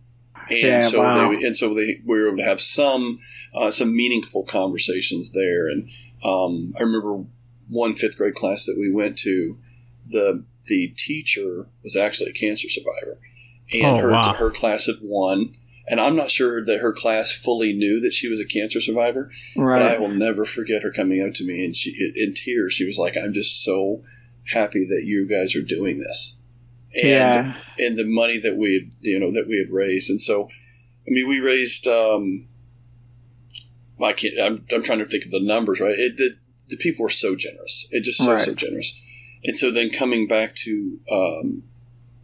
E: And yeah, so wow. they, and so they, we were able to have some uh, some meaningful conversations there. And um, I remember one fifth grade class that we went to. The the teacher was actually a cancer survivor, and oh, her wow. her class had won. And I'm not sure that her class fully knew that she was a cancer survivor, right. but I will never forget her coming up to me and she in tears. She was like, "I'm just so happy that you guys are doing this." And yeah. and the money that we had, you know, that we had raised, and so, I mean, we raised. Um, I can't. I'm, I'm trying to think of the numbers. Right, it, the the people were so generous. It just so right. so generous. And so then coming back to um,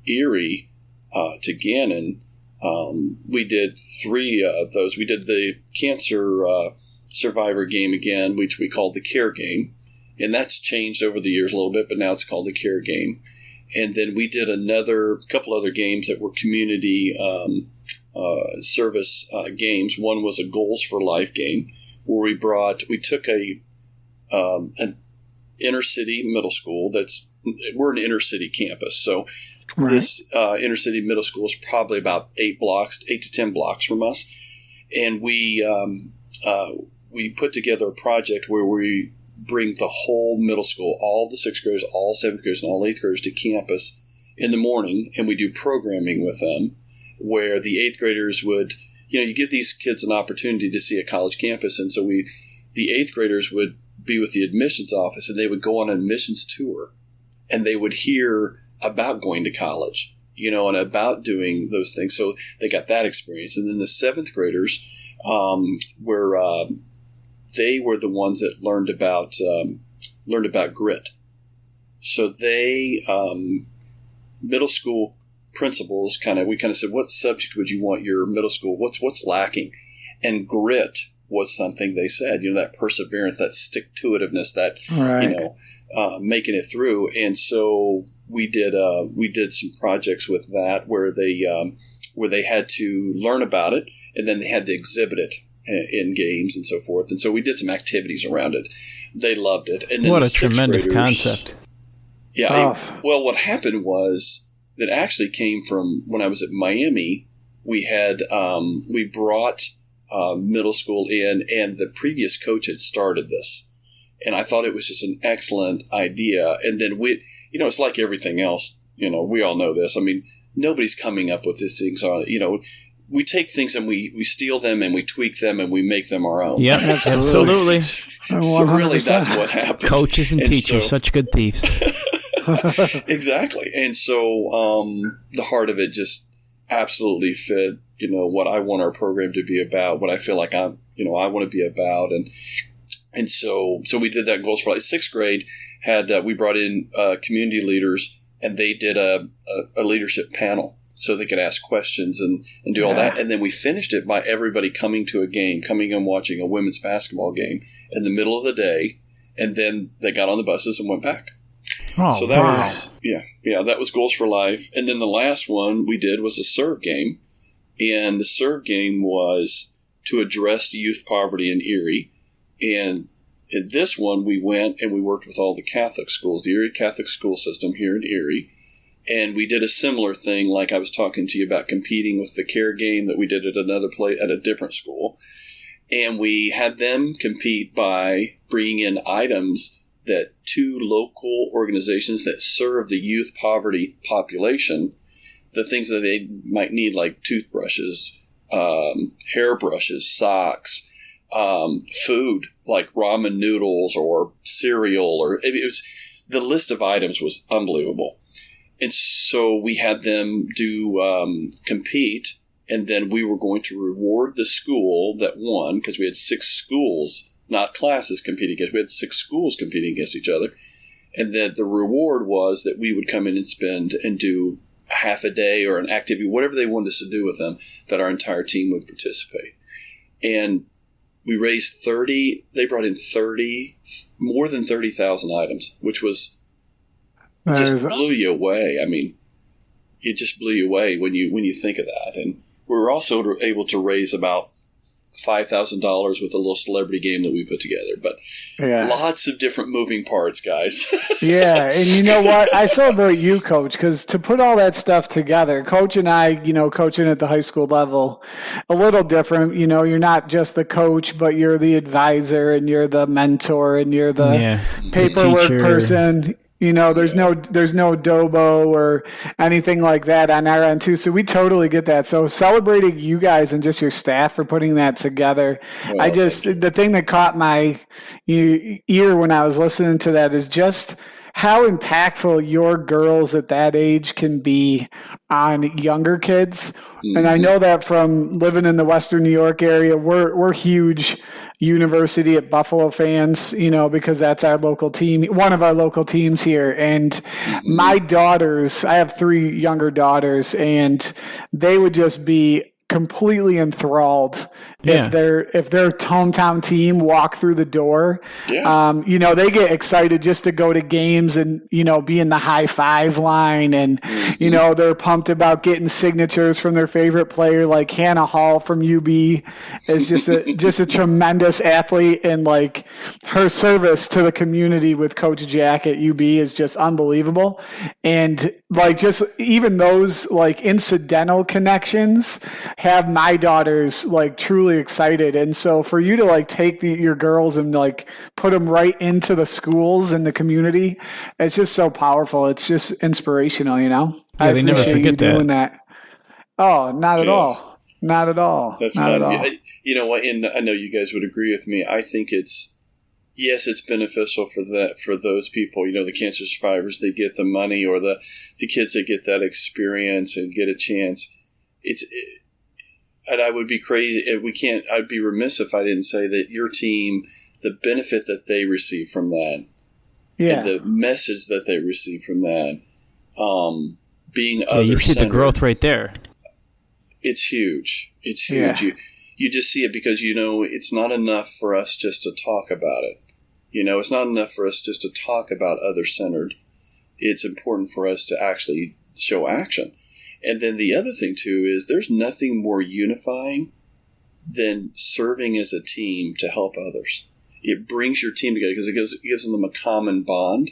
E: Erie, uh, to Gannon, um, we did three of those. We did the cancer uh, survivor game again, which we called the care game, and that's changed over the years a little bit, but now it's called the care game. and then we did another couple other games that were community um, uh, service uh, games. One was a Goals for Life game where we brought we took a um, an inner city middle school that's we're an inner city campus, so right. this uh, inner city middle school is probably about eight blocks, eight to ten blocks from us, and we um, uh, we put together a project where we bring the whole middle school, all the sixth graders, all seventh graders, and all eighth graders to campus in the morning, and we do programming with them where the eighth graders would, you know, you give these kids an opportunity to see a college campus, and so we, the eighth graders would be with the admissions office, and they would go on an admissions tour, and they would hear about going to college, you know, and about doing those things. So they got that experience, and then the seventh graders um, were uh, they were the ones that learned about um, learned about grit. So they um, middle school principals kind of we kind of said what subject would you want your middle school what's what's lacking and grit was something they said you know that perseverance that stick to itiveness that right. you know uh, making it through and so we did uh, we did some projects with that where they um, where they had to learn about it and then they had to exhibit it in games and so forth and so we did some activities around it they loved it and
D: what a tremendous graders, concept
E: yeah I, well what happened was that actually came from when I was at Miami. We had um, we brought uh, middle school in, and the previous coach had started this, and I thought it was just an excellent idea. And then we, you know, it's like everything else. You know, we all know this. I mean, nobody's coming up with these things on. You know, we take things and we we steal them and we tweak them and we make them our own.
D: Yeah, absolutely.
E: so really, that's what happened.
D: Coaches and, and teachers, so, such good thieves.
E: exactly. And so um, the heart of it just absolutely fit, you know, what I want our program to be about, what I feel like I'm, you know, I want to be about. And, and so, so we did that goals for like sixth grade had, uh, we brought in uh, community leaders and they did a, a, a, leadership panel so they could ask questions and, and do all that. And then we finished it by everybody coming to a game, coming and watching a women's basketball game in the middle of the day. And then they got on the buses and went back. Oh, so that wow. was yeah, yeah, that was goals for life. And then the last one we did was a serve game, and the serve game was to address youth poverty in Erie. And in this one, we went and we worked with all the Catholic schools, the Erie Catholic school system here in Erie. And we did a similar thing, like I was talking to you about competing with the care game that we did at another place at a different school. And we had them compete by bringing in items that two local organizations that serve the youth poverty population, the things that they might need, like toothbrushes, um, hairbrushes, socks, um, food like ramen noodles or cereal, or it was the list of items was unbelievable. And so we had them do um, compete, and then we were going to reward the school that won because we had six schools not classes competing against. We had six schools competing against each other, and that the reward was that we would come in and spend and do half a day or an activity, whatever they wanted us to do with them, that our entire team would participate. And we raised 30, they brought in 30, more than 30,000 items, which was just blew you away. I mean, it just blew you away when you, when you think of that. And we were also able to raise about five thousand dollars with a little celebrity game that we put together. But yeah. lots of different moving parts, guys.
C: yeah, and you know what? I celebrate you, Coach, because to put all that stuff together, Coach and I, you know, coaching at the high school level, a little different. You know, you're not just the coach, but you're the advisor and you're the mentor and you're the yeah. paperwork the person you know, there's no there's no DOBO or anything like that on our end too. So we totally get that. So celebrating you guys and just your staff for putting that together. Well, I just the thing that caught my ear when I was listening to that is just how impactful your girls at that age can be on younger kids. Mm-hmm. And I mm-hmm. know that from living in the Western New York area, we're we're huge University at Buffalo fans, you know, because that's our local team, one of our local teams here. And mm-hmm. my daughters, I have three younger daughters, and they would just be completely enthralled
D: Yeah.
C: if their if their hometown team walk through the door.
E: Yeah.
C: Um, you know, they get excited just to go to games and you know be in the high five line, and you know they're pumped about getting signatures from their favorite player, like Hannah Hall from UB is just a just a tremendous athlete, and like her service to the community with Coach Jack at UB is just unbelievable, and like just even those like incidental connections have my daughters like truly excited and so for you to like take the, your girls and like put them right into the schools and the community it's just so powerful it's just inspirational you know
D: Yeah, they never
C: appreciate you
D: forget that.
C: doing that oh not at all not at all
E: That's
C: not
E: kind
C: at
E: of
C: all
E: you know what, and I know you guys would agree with me. I think it's yes, it's beneficial for that for those people. You know, the cancer survivors they get the money, or the the kids that get that experience and get a chance. It's it, and I would be crazy. if We can't. I'd be remiss if I didn't say that your team, the benefit that they receive from that,
C: yeah
E: and the message that they receive from that, um, being
D: Yeah,
E: other
D: you see the growth right there.
E: it's huge. It's
C: Yeah.
E: huge. You you just see it because you know it's not enough for us just to talk about it. You know, it's not enough for us just to talk about other centered. It's important for us to actually show action. And then the other thing too is there's nothing more unifying than serving as a team to help others. It brings your team together because it gives, it gives them a common bond.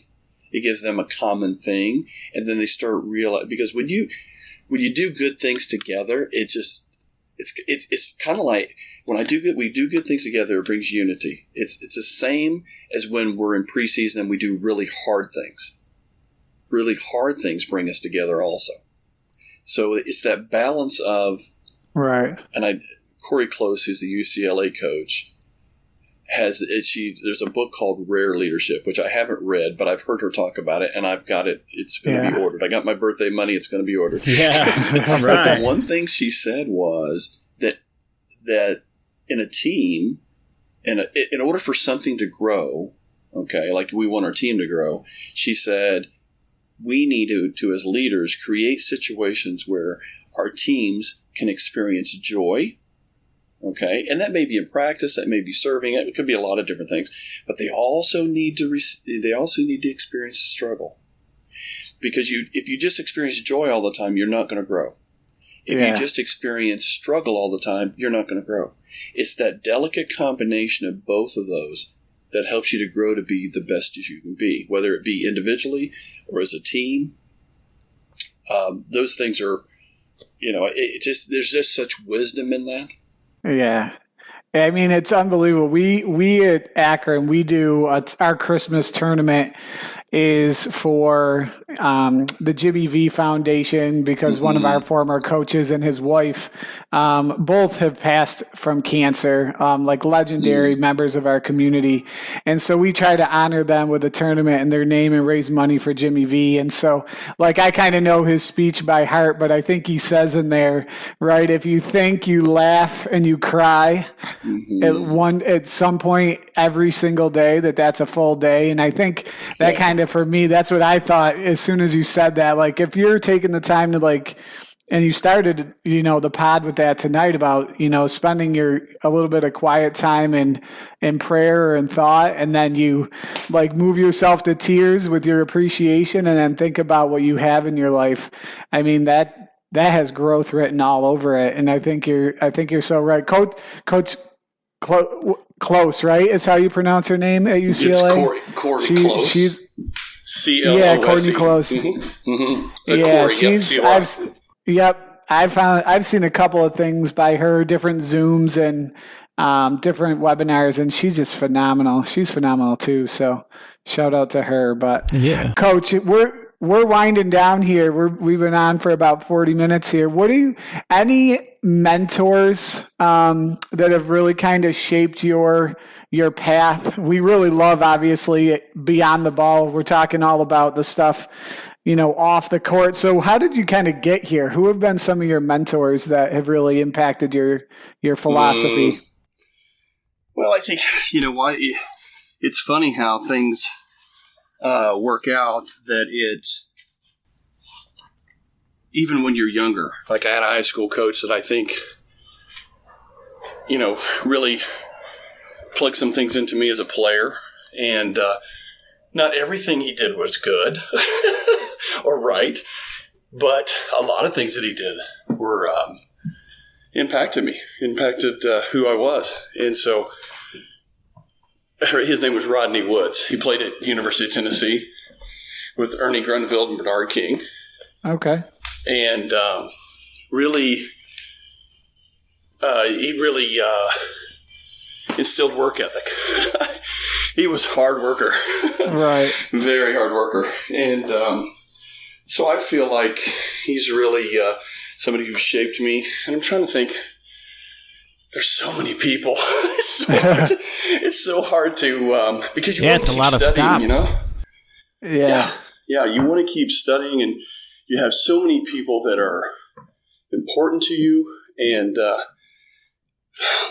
E: It gives them a common thing, and then they start realizing because when you when you do good things together, it just it's it's, it's kind of like when I do good we do good things together. It brings unity. It's it's the same as when we're in preseason and we do really hard things. Really hard things bring us together also. So it's that balance of
C: right
E: and I Cori Close, who's the UCLA coach, has it, she. There's a book called Rare Leadership, which I haven't read, but I've heard her talk about it, and I've got it. It's going to
C: Yeah.
E: be ordered. I got my birthday money. It's going to be ordered.
D: Yeah,
E: But
D: right.
E: the one thing she said was that that in a team, in a, in order for something to grow, okay, like we want our team to grow, she said we need to, to as leaders create situations where our teams can experience joy. Okay, and that may be in practice, that may be serving. It could be a lot of different things, but they also need to re- they also need to experience struggle because you if you just experience joy all the time, you're not going to grow. If
C: Yeah.
E: you just experience struggle all the time, you're not going to grow. It's that delicate combination of both of those that helps you to grow to be the best as you can be, whether it be individually or as a team. Um, those things are, you know, it, it just there's just such wisdom in that.
C: Yeah. I mean, it's unbelievable. We we at Akron we do a, our Christmas tournament is for um, the Jimmy V Foundation because one of our former coaches and his wife um, both have passed from cancer, um, like legendary members of our community, and so we try to honor them with a tournament in their name and raise money for Jimmy V. And so, like, I kind of know his speech by heart, but I think he says in there, right, if you think you laugh and you cry at one at some point every single day that that's a full day. And i think that
E: Exactly.
C: Kind of for me that's what i thought as soon as you said that. Like if you're taking the time to like and you started you know the pod with that tonight about you know spending your a little bit of quiet time in in prayer and thought and then you like move yourself to tears with your appreciation and then think about what you have in your life i mean that that has growth written all over it. And i think you're i think you're so right. Coach coach Clo- close right? Is how you pronounce her name at
E: It's
C: ucla
E: Cori, Cori
C: She-
E: Close.
C: she's
E: C L O S E.
C: Yeah, Courtney Close.
E: Mhm, mhm. Uh,
C: yeah,
E: Cori, yep,
C: she's.
E: C-O-R.
C: I've, yep, I found. I've seen a couple of things by her, different zooms and um, different webinars, and she's just phenomenal. She's phenomenal too. So shout out to her. But
D: Yeah.
C: Coach, we're we're winding down here. We're we've been on for about forty minutes here. What do you any mentors um, that have really kind of shaped your your path? We really love obviously beyond the ball. We're talking all about the stuff you know off the court. So how did you kind of get here? Who have been some of your mentors that have really impacted your your philosophy?
E: Well, I think you know why. It's funny how things uh, work out. That it even when you're younger, like I had a high school coach that I think you know, really plug some things into me as a player. And uh, not everything he did was good or right, but a lot of things that he did were um, impacted me, impacted uh, who I was. And so his name was Rodney Woods. He played at University of Tennessee with Ernie Grunfeld and Bernard King.
C: Okay.
E: And um, really, uh, he really uh, instilled work ethic. he was a hard worker,
C: Right.
E: very hard worker, and um, so I feel like he's really uh, somebody who shaped me. And I'm trying to think. There's so many people. it's, so hard to, it's so hard to um, because you
D: Yeah,
E: want
D: it's
E: to
D: a
E: keep
D: lot of
E: studying, you know.
D: stops.
C: Yeah.
E: yeah, you want to keep studying, and you have so many people that are important to you. And uh,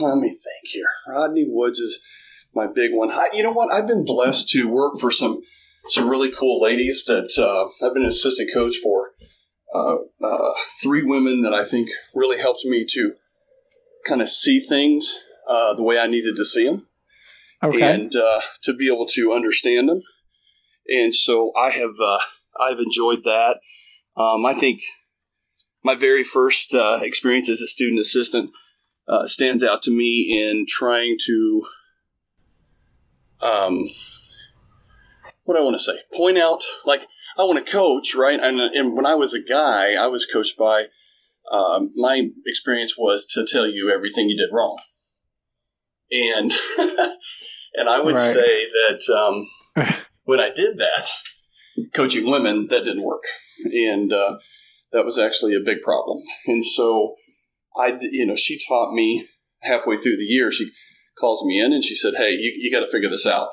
E: let me think here. Rodney Woods is my big one. I, you know what? I've been blessed to work for some some really cool ladies that uh, I've been an assistant coach for. Uh, uh, three women that I think really helped me to kind of see things uh, the way I needed to see them
C: Okay.
E: and uh, to be able to understand them. And so I have uh, I've enjoyed that. Um, I think my very first uh, experience as a student assistant uh, stands out to me in trying to um, what I want to say point out like I want to coach right and, and when I was a guy I was coached by um, my experience was to tell you everything you did wrong and and I would
C: Right.
E: say that um, when I did that, coaching women, that didn't work, and uh, that was actually a big problem. And so I, you know, she taught me halfway through the year. She calls me in and she said, "Hey, you, you got to figure this out.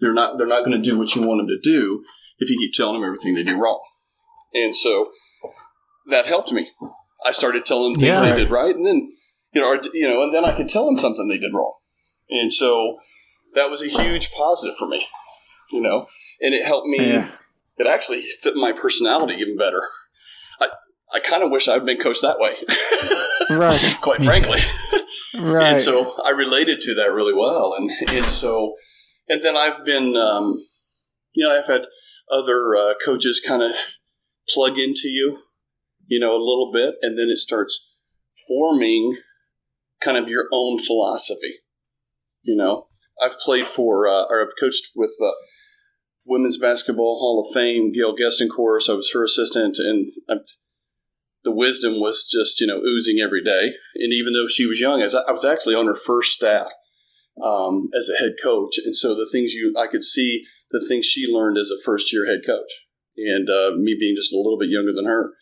E: They're not they're not going to do what you want them to do if you keep telling them everything they do wrong." And so that helped me. I started telling them things
D: Yeah.
E: they did right, and then you know, or, you know, and then I could tell them something they did wrong. And so that was a huge positive for me, you know, and it helped me.
C: Yeah.
E: It actually fit my personality even better. I, I kind of wish I'd been coached that way,
C: Right.
E: quite frankly.
C: Right.
E: And so I related to that really well. And, and so, and then I've been, um, you know, I've had other uh, coaches kind of plug into you, you know, a little bit, and then it starts forming kind of your own philosophy. You know, I've played for, uh, or I've coached with uh, Women's Basketball Hall of Fame, Gail Goestenkors. I was her assistant, and i the wisdom was just, you know, oozing every day. And even though she was young, as I, was actually on her first staff um, as a head coach. And so the things you, I could see the things she learned as a first year head coach, and uh, me being just a little bit younger than her.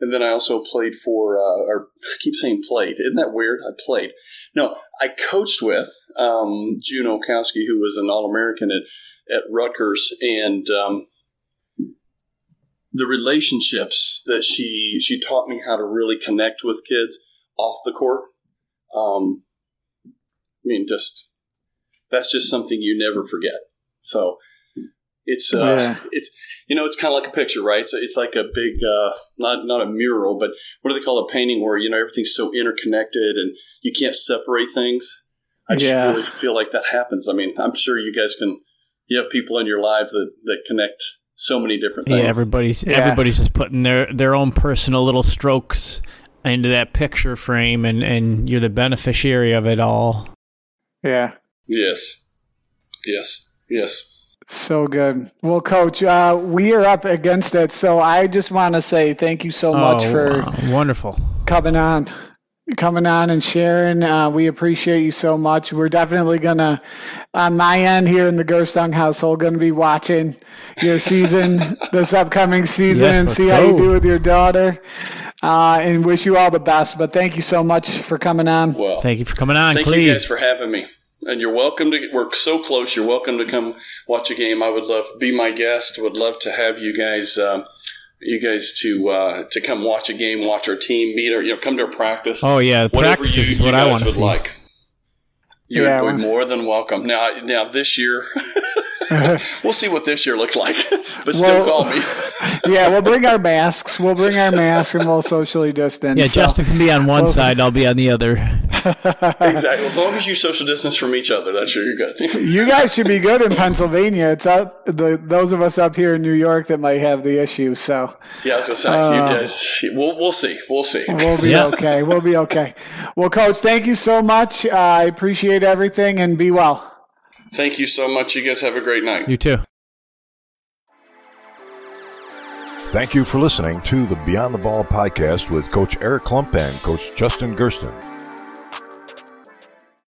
E: And then I also played for, uh, or I keep saying played. Isn't that weird? I played. No, I coached with um, June Olkowski, who was an All American at, at Rutgers, and um, the relationships that she she taught me how to really connect with kids off the court. Um, I mean, just that's just something you never forget. So it's uh,
C: Yeah.
E: it's you know it's kind of like a picture, right? It's, it's like a big uh, not not a mural, but what do they call a painting where you know everything's so interconnected and you can't separate things. I just
C: Yeah.
E: really feel like that happens. I mean, I'm sure you guys can. You have people in your lives that that connect so many different things.
D: Yeah, everybody's
C: Yeah.
D: everybody's just putting their their own personal little strokes into that picture frame, and and you're the beneficiary of it all.
C: yeah.
E: Yes. Yes. Yes.
C: So good. Well, Coach, uh, we are up against it. So I just want to say thank you so much
D: Oh,
C: for
D: wow. wonderful.
C: coming on coming on and sharing uh, we appreciate you so much we're definitely gonna on my end here in the Gerstung household gonna be watching your season this upcoming season
D: Yes,
C: and
D: let's
C: see how you do with your daughter uh, and wish you all the best but thank you so much for coming on
E: Well,
D: Thank you for coming on,
E: thank
D: Cleve.
E: you guys for having me. And you're welcome to. We're so close. You're welcome to come watch a game. I would love be my guest. Would love to have you guys. Um, you guys to uh, to come watch a game, watch our team, meet our, you know, come to our practice.
D: oh yeah, the practice
E: you,
D: is
E: you
D: what I want to
E: would
D: see.
E: like. You're
C: Yeah,
E: you're more than welcome. Now, now this year, we'll see what this year looks like, but still
C: Well-
E: call me.
C: yeah, we'll bring our masks. We'll bring our masks and we'll socially distance.
D: Yeah,
C: so-
D: Justin can be on one
C: Well-
D: side, I'll be on the other.
E: exactly. As long as you social distance from each other, that's sure you're good.
C: You guys should be good in Pennsylvania. It's up the those of us up here in New York that might have the issue. So
E: yeah, I was gonna say, you guys. We'll we'll see. We'll see.
C: we'll be
D: Yeah.
C: okay. We'll be okay. Well, Coach, thank you so much. Uh, I appreciate everything and be well.
E: Thank you so much. You guys have a great night.
D: You too.
A: Thank you for listening to the Beyond the Ball podcast with Coach Eric Klump and Coach Justin Gersten.